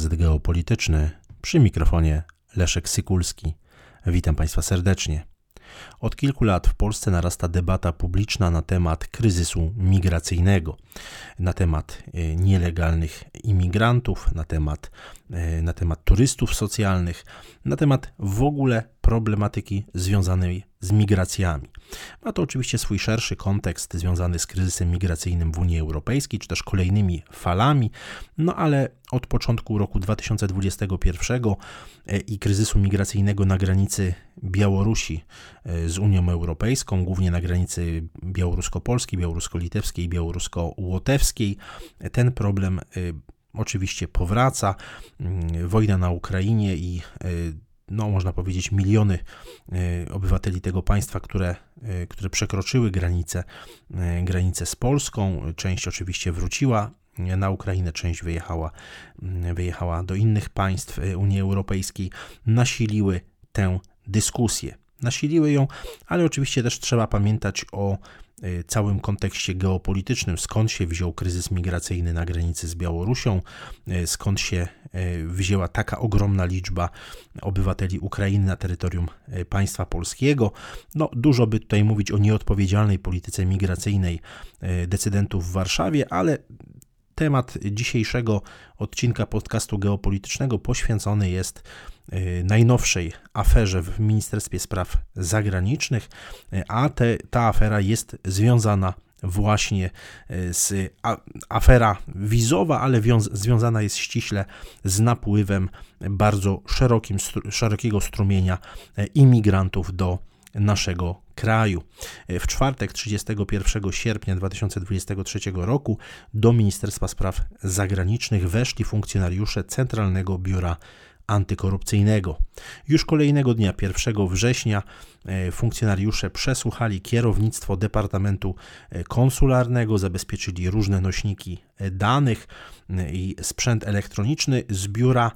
Uniwersytet Geopolityczny. Przy mikrofonie Leszek Sykulski. Witam Państwa serdecznie. Od kilku lat w Polsce narasta debata publiczna na temat kryzysu migracyjnego, na temat e, nielegalnych imigrantów, na temat, e, na temat turystów socjalnych, na temat w ogóle problematyki związanej z migracjami. Ma to oczywiście swój szerszy kontekst związany z kryzysem migracyjnym w Unii Europejskiej, czy też kolejnymi falami, no ale od początku roku 2021 e, i kryzysu migracyjnego na granicy Białorusi e, z Unią Europejską, głównie na granicy białorusko-polskiej, białorusko-litewskiej i białorusko-łotewskiej, ten problem e, oczywiście powraca. Mm, wojna na Ukrainie i no, można powiedzieć, miliony e, obywateli tego państwa, które, e, które przekroczyły granicę, e, granicę z Polską. Część oczywiście wróciła na Ukrainę, część wyjechała, wyjechała do innych państw Unii Europejskiej, nasiliły tę dyskusję. Nasiliły ją, ale oczywiście też trzeba pamiętać o całym kontekście geopolitycznym, skąd się wziął kryzys migracyjny na granicy z Białorusią, skąd się wzięła taka ogromna liczba obywateli Ukrainy na terytorium państwa polskiego. No, dużo by tutaj mówić o nieodpowiedzialnej polityce migracyjnej decydentów w Warszawie, ale temat dzisiejszego odcinka podcastu geopolitycznego poświęcony jest najnowszej aferze w Ministerstwie Spraw Zagranicznych, a te, ta afera jest związana właśnie y, z afera wizowa, ale wiąz, związana jest ściśle z napływem bardzo szerokim, szerokiego strumienia imigrantów do naszego kraju. W czwartek 31 sierpnia 2023 roku do Ministerstwa Spraw Zagranicznych weszli funkcjonariusze Centralnego Biura antykorupcyjnego. Już kolejnego dnia, 1 września, e, funkcjonariusze przesłuchali kierownictwo Departamentu e, Konsularnego, zabezpieczyli różne nośniki e, danych i sprzęt elektroniczny z biura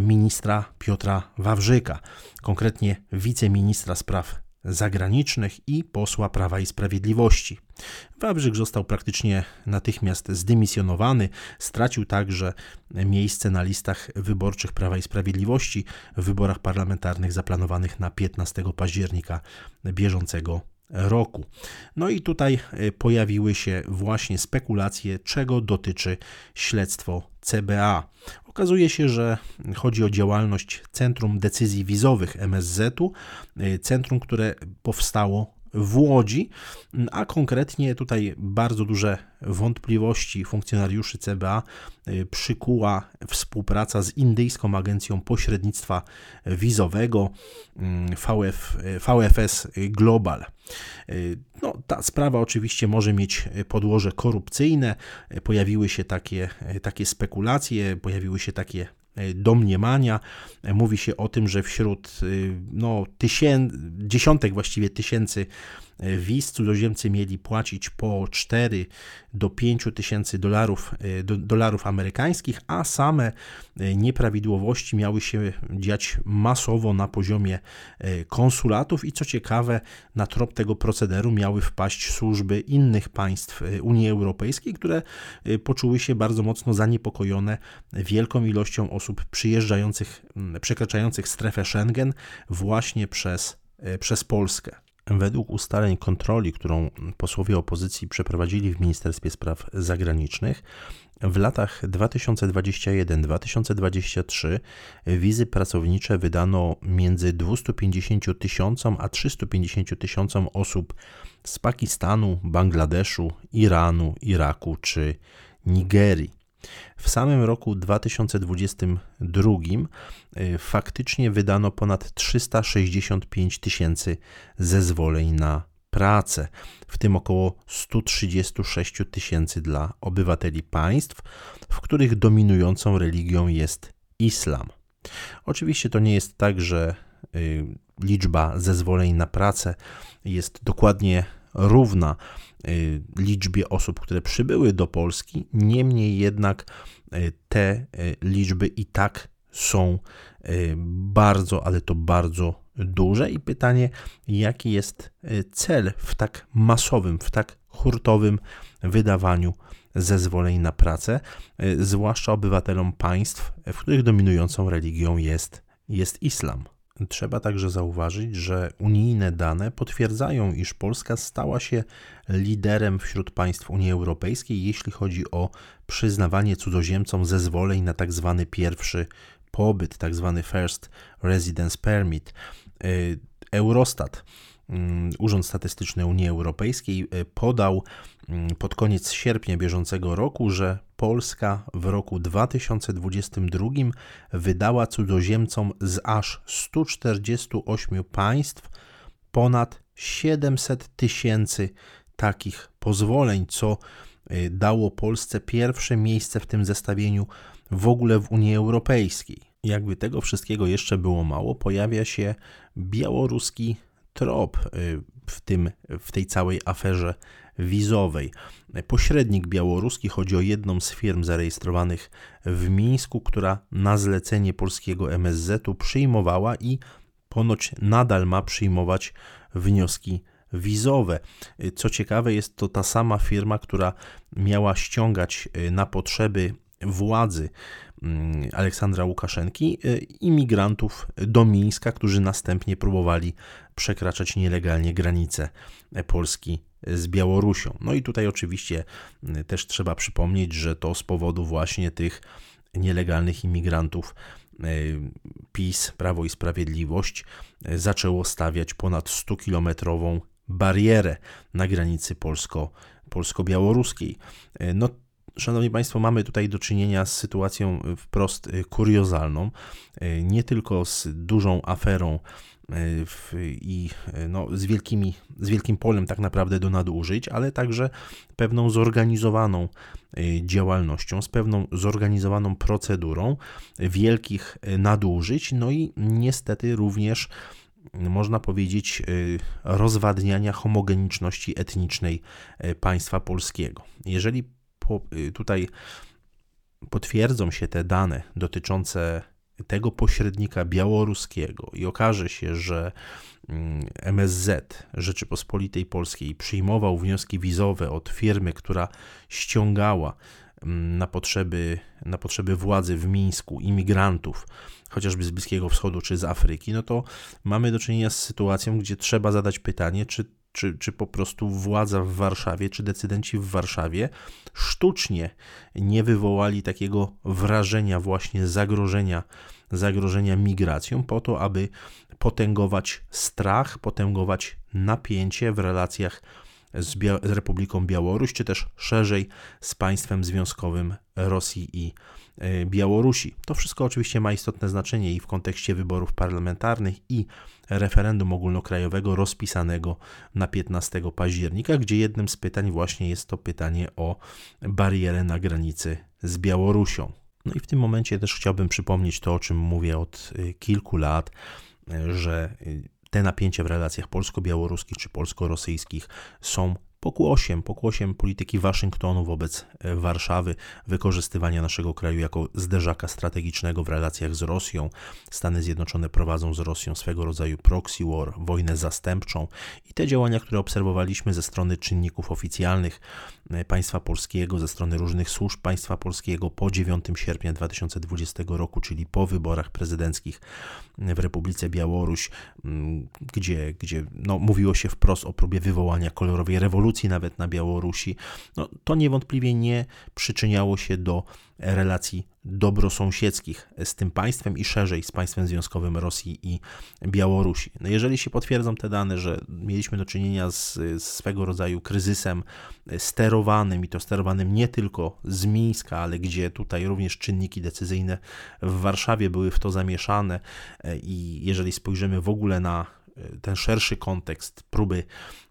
ministra Piotra Wawrzyka, konkretnie wiceministra spraw zagranicznych i posła Prawa i Sprawiedliwości. Wawrzyk został praktycznie natychmiast zdymisjonowany, stracił także miejsce na listach wyborczych Prawa i Sprawiedliwości w wyborach parlamentarnych zaplanowanych na 15 października bieżącego roku. No i tutaj e, pojawiły się właśnie spekulacje, czego dotyczy śledztwo CBA. Okazuje się, że chodzi o działalność Centrum Decyzji Wizowych MSZ-u, e, centrum, które powstało w Łodzi, a konkretnie tutaj bardzo duże wątpliwości funkcjonariuszy CBA y, przykuła współpraca z indyjską agencją pośrednictwa wizowego mm, VF, VFS Global. Y, no, ta sprawa oczywiście może mieć podłoże korupcyjne, pojawiły się takie, takie spekulacje, pojawiły się takie domniemania. E, mówi się o tym, że wśród y, no, tysięcy, dziesiątek właściwie tysięcy e, wiz cudzoziemcy mieli płacić po 4 do 5 tysięcy dolarów, dolarów amerykańskich, a same nieprawidłowości miały się dziać masowo na poziomie konsulatów i co ciekawe, na trop tego procederu miały wpaść służby innych państw Unii Europejskiej, które poczuły się bardzo mocno zaniepokojone wielką ilością osób, przyjeżdżających, przekraczających strefę Schengen właśnie przez, e, przez Polskę. Według ustaleń kontroli, którą posłowie opozycji przeprowadzili w Ministerstwie Spraw Zagranicznych, w latach 2021-2023 wizy pracownicze wydano między 250 tysiącom a 350 tysiącom osób z Pakistanu, Bangladeszu, Iranu, Iraku czy Nigerii. W samym roku 2022 y, faktycznie wydano ponad 365 tysięcy zezwoleń na pracę, w tym około 136 tysięcy dla obywateli państw, w których dominującą religią jest islam. Oczywiście to nie jest tak, że y, liczba zezwoleń na pracę jest dokładnie równa y, liczbie osób, które przybyły do Polski, niemniej jednak y, te y, liczby i tak są bardzo, ale to bardzo duże. I pytanie, jaki jest cel w tak masowym, w tak hurtowym wydawaniu zezwoleń na pracę, zwłaszcza obywatelom państw, w których dominującą religią jest, jest islam. Trzeba także zauważyć, że unijne dane potwierdzają, iż Polska stała się liderem wśród państw Unii Europejskiej, jeśli chodzi o przyznawanie cudzoziemcom zezwoleń na tzw. Tak pierwszy pobyt, tzw. Tak First Residence Permit. Y, Eurostat Urząd Statystyczny Unii Europejskiej e, podał mm, pod koniec sierpnia bieżącego roku, że Polska w roku 2022 wydała cudzoziemcom z aż 148 państw ponad 700 tysięcy takich pozwoleń, co e, dało Polsce pierwsze miejsce w tym zestawieniu w ogóle w Unii Europejskiej. Jakby tego wszystkiego jeszcze było mało, pojawia się białoruski trop y, w, tym, w tej całej aferze wizowej. Pośrednik białoruski, chodzi o jedną z firm zarejestrowanych w Mińsku, która na zlecenie polskiego MSZ-u przyjmowała i ponoć nadal ma przyjmować wnioski wizowe. Co ciekawe, jest to ta sama firma, która miała ściągać y, na potrzeby władzy mm, Aleksandra Łukaszenki y, imigrantów do Mińska, którzy następnie próbowali przekraczać nielegalnie granice Polski z Białorusią. No i tutaj oczywiście y, też trzeba przypomnieć, że to z powodu właśnie tych nielegalnych imigrantów y, PiS, Prawo i Sprawiedliwość zaczęło stawiać ponad 100-kilometrową barierę na granicy polsko, polsko-białoruskiej. No Szanowni Państwo, mamy tutaj do czynienia z sytuacją wprost y, kuriozalną, y, nie tylko z dużą aferą y, i no, z, wielkimi, z wielkim polem tak naprawdę do nadużyć, ale także pewną zorganizowaną działalnością, z pewną zorganizowaną procedurą wielkich nadużyć, no i niestety również można powiedzieć, rozwadniania homogeniczności etnicznej państwa polskiego. Jeżeli tutaj potwierdzą się te dane dotyczące tego pośrednika białoruskiego i okaże się, że MSZ mm, Rzeczypospolitej Polskiej przyjmował wnioski wizowe od firmy, która ściągała mm, na potrzeby, na potrzeby władzy w Mińsku imigrantów, chociażby z Bliskiego Wschodu czy z Afryki, no to mamy do czynienia z sytuacją, gdzie trzeba zadać pytanie, czy czy, czy po prostu władza w Warszawie, czy decydenci w Warszawie sztucznie nie wywołali takiego wrażenia właśnie zagrożenia, zagrożenia migracją po to, aby potęgować strach, potęgować napięcie w relacjach z, Bia z Republiką Białoruś, czy też szerzej z państwem związkowym Rosji i e, Białorusi. To wszystko oczywiście ma istotne znaczenie i w kontekście wyborów parlamentarnych i referendum ogólnokrajowego rozpisanego na 15 października, gdzie jednym z pytań właśnie jest to pytanie o barierę na granicy z Białorusią. No i w tym momencie też chciałbym przypomnieć to, o czym mówię od y, kilku lat, y, że te napięcia w relacjach polsko-białoruskich czy polsko-rosyjskich są pokłosiem, pokłosiem polityki Waszyngtonu wobec e, Warszawy, wykorzystywania naszego kraju jako zderzaka strategicznego w relacjach z Rosją. Stany Zjednoczone prowadzą z Rosją swego rodzaju proxy war, wojnę zastępczą i te działania, które obserwowaliśmy ze strony czynników oficjalnych e, państwa polskiego, ze strony różnych służb państwa polskiego po 9 sierpnia 2020 roku, czyli po wyborach prezydenckich w Republice Białoruś, gdzie, gdzie no, mówiło się wprost o próbie wywołania kolorowej rewolucji, rewolucji nawet na Białorusi, no, to niewątpliwie nie przyczyniało się do relacji dobrosąsiedzkich z tym państwem i szerzej z państwem związkowym Rosji i Białorusi. No jeżeli się potwierdzą te dane, że mieliśmy do czynienia z, z swego rodzaju kryzysem sterowanym i to sterowanym nie tylko z Mińska, ale gdzie tutaj również czynniki decyzyjne w Warszawie były w to zamieszane i jeżeli spojrzymy w ogóle na ten szerszy kontekst próby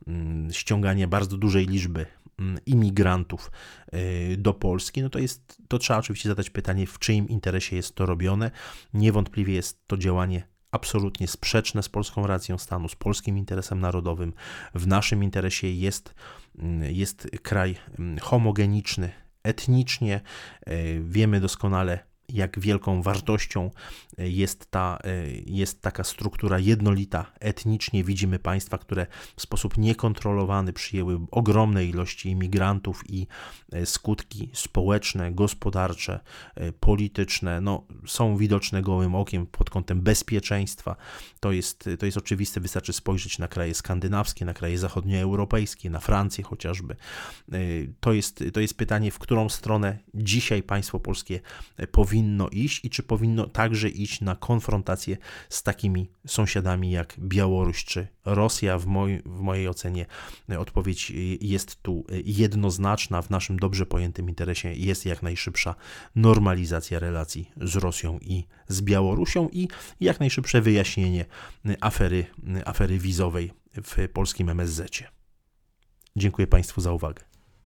mm, ściągania bardzo dużej liczby mm, imigrantów y, do Polski, no to jest, to trzeba oczywiście zadać pytanie, w czyim interesie jest to robione. Niewątpliwie jest to działanie absolutnie sprzeczne z polską racją stanu, z polskim interesem narodowym. W naszym interesie jest, mm, jest kraj homogeniczny etnicznie. Y, wiemy doskonale, jak wielką wartością jest, ta, jest taka struktura jednolita etnicznie. Widzimy państwa, które w sposób niekontrolowany przyjęły ogromne ilości imigrantów i skutki społeczne, gospodarcze, polityczne no, są widoczne gołym okiem pod kątem bezpieczeństwa. To jest, to jest oczywiste, wystarczy spojrzeć na kraje skandynawskie, na kraje zachodnioeuropejskie, na Francję chociażby. To jest, to jest pytanie, w którą stronę dzisiaj państwo polskie powinno iść i czy powinno także iść na konfrontację z takimi sąsiadami jak Białoruś czy Rosja. W, moj, w mojej ocenie odpowiedź jest tu jednoznaczna. W naszym dobrze pojętym interesie jest jak najszybsza normalizacja relacji z Rosją i z Białorusią i jak najszybsze wyjaśnienie afery, afery wizowej w polskim MSZ. Dziękuję Państwu za uwagę.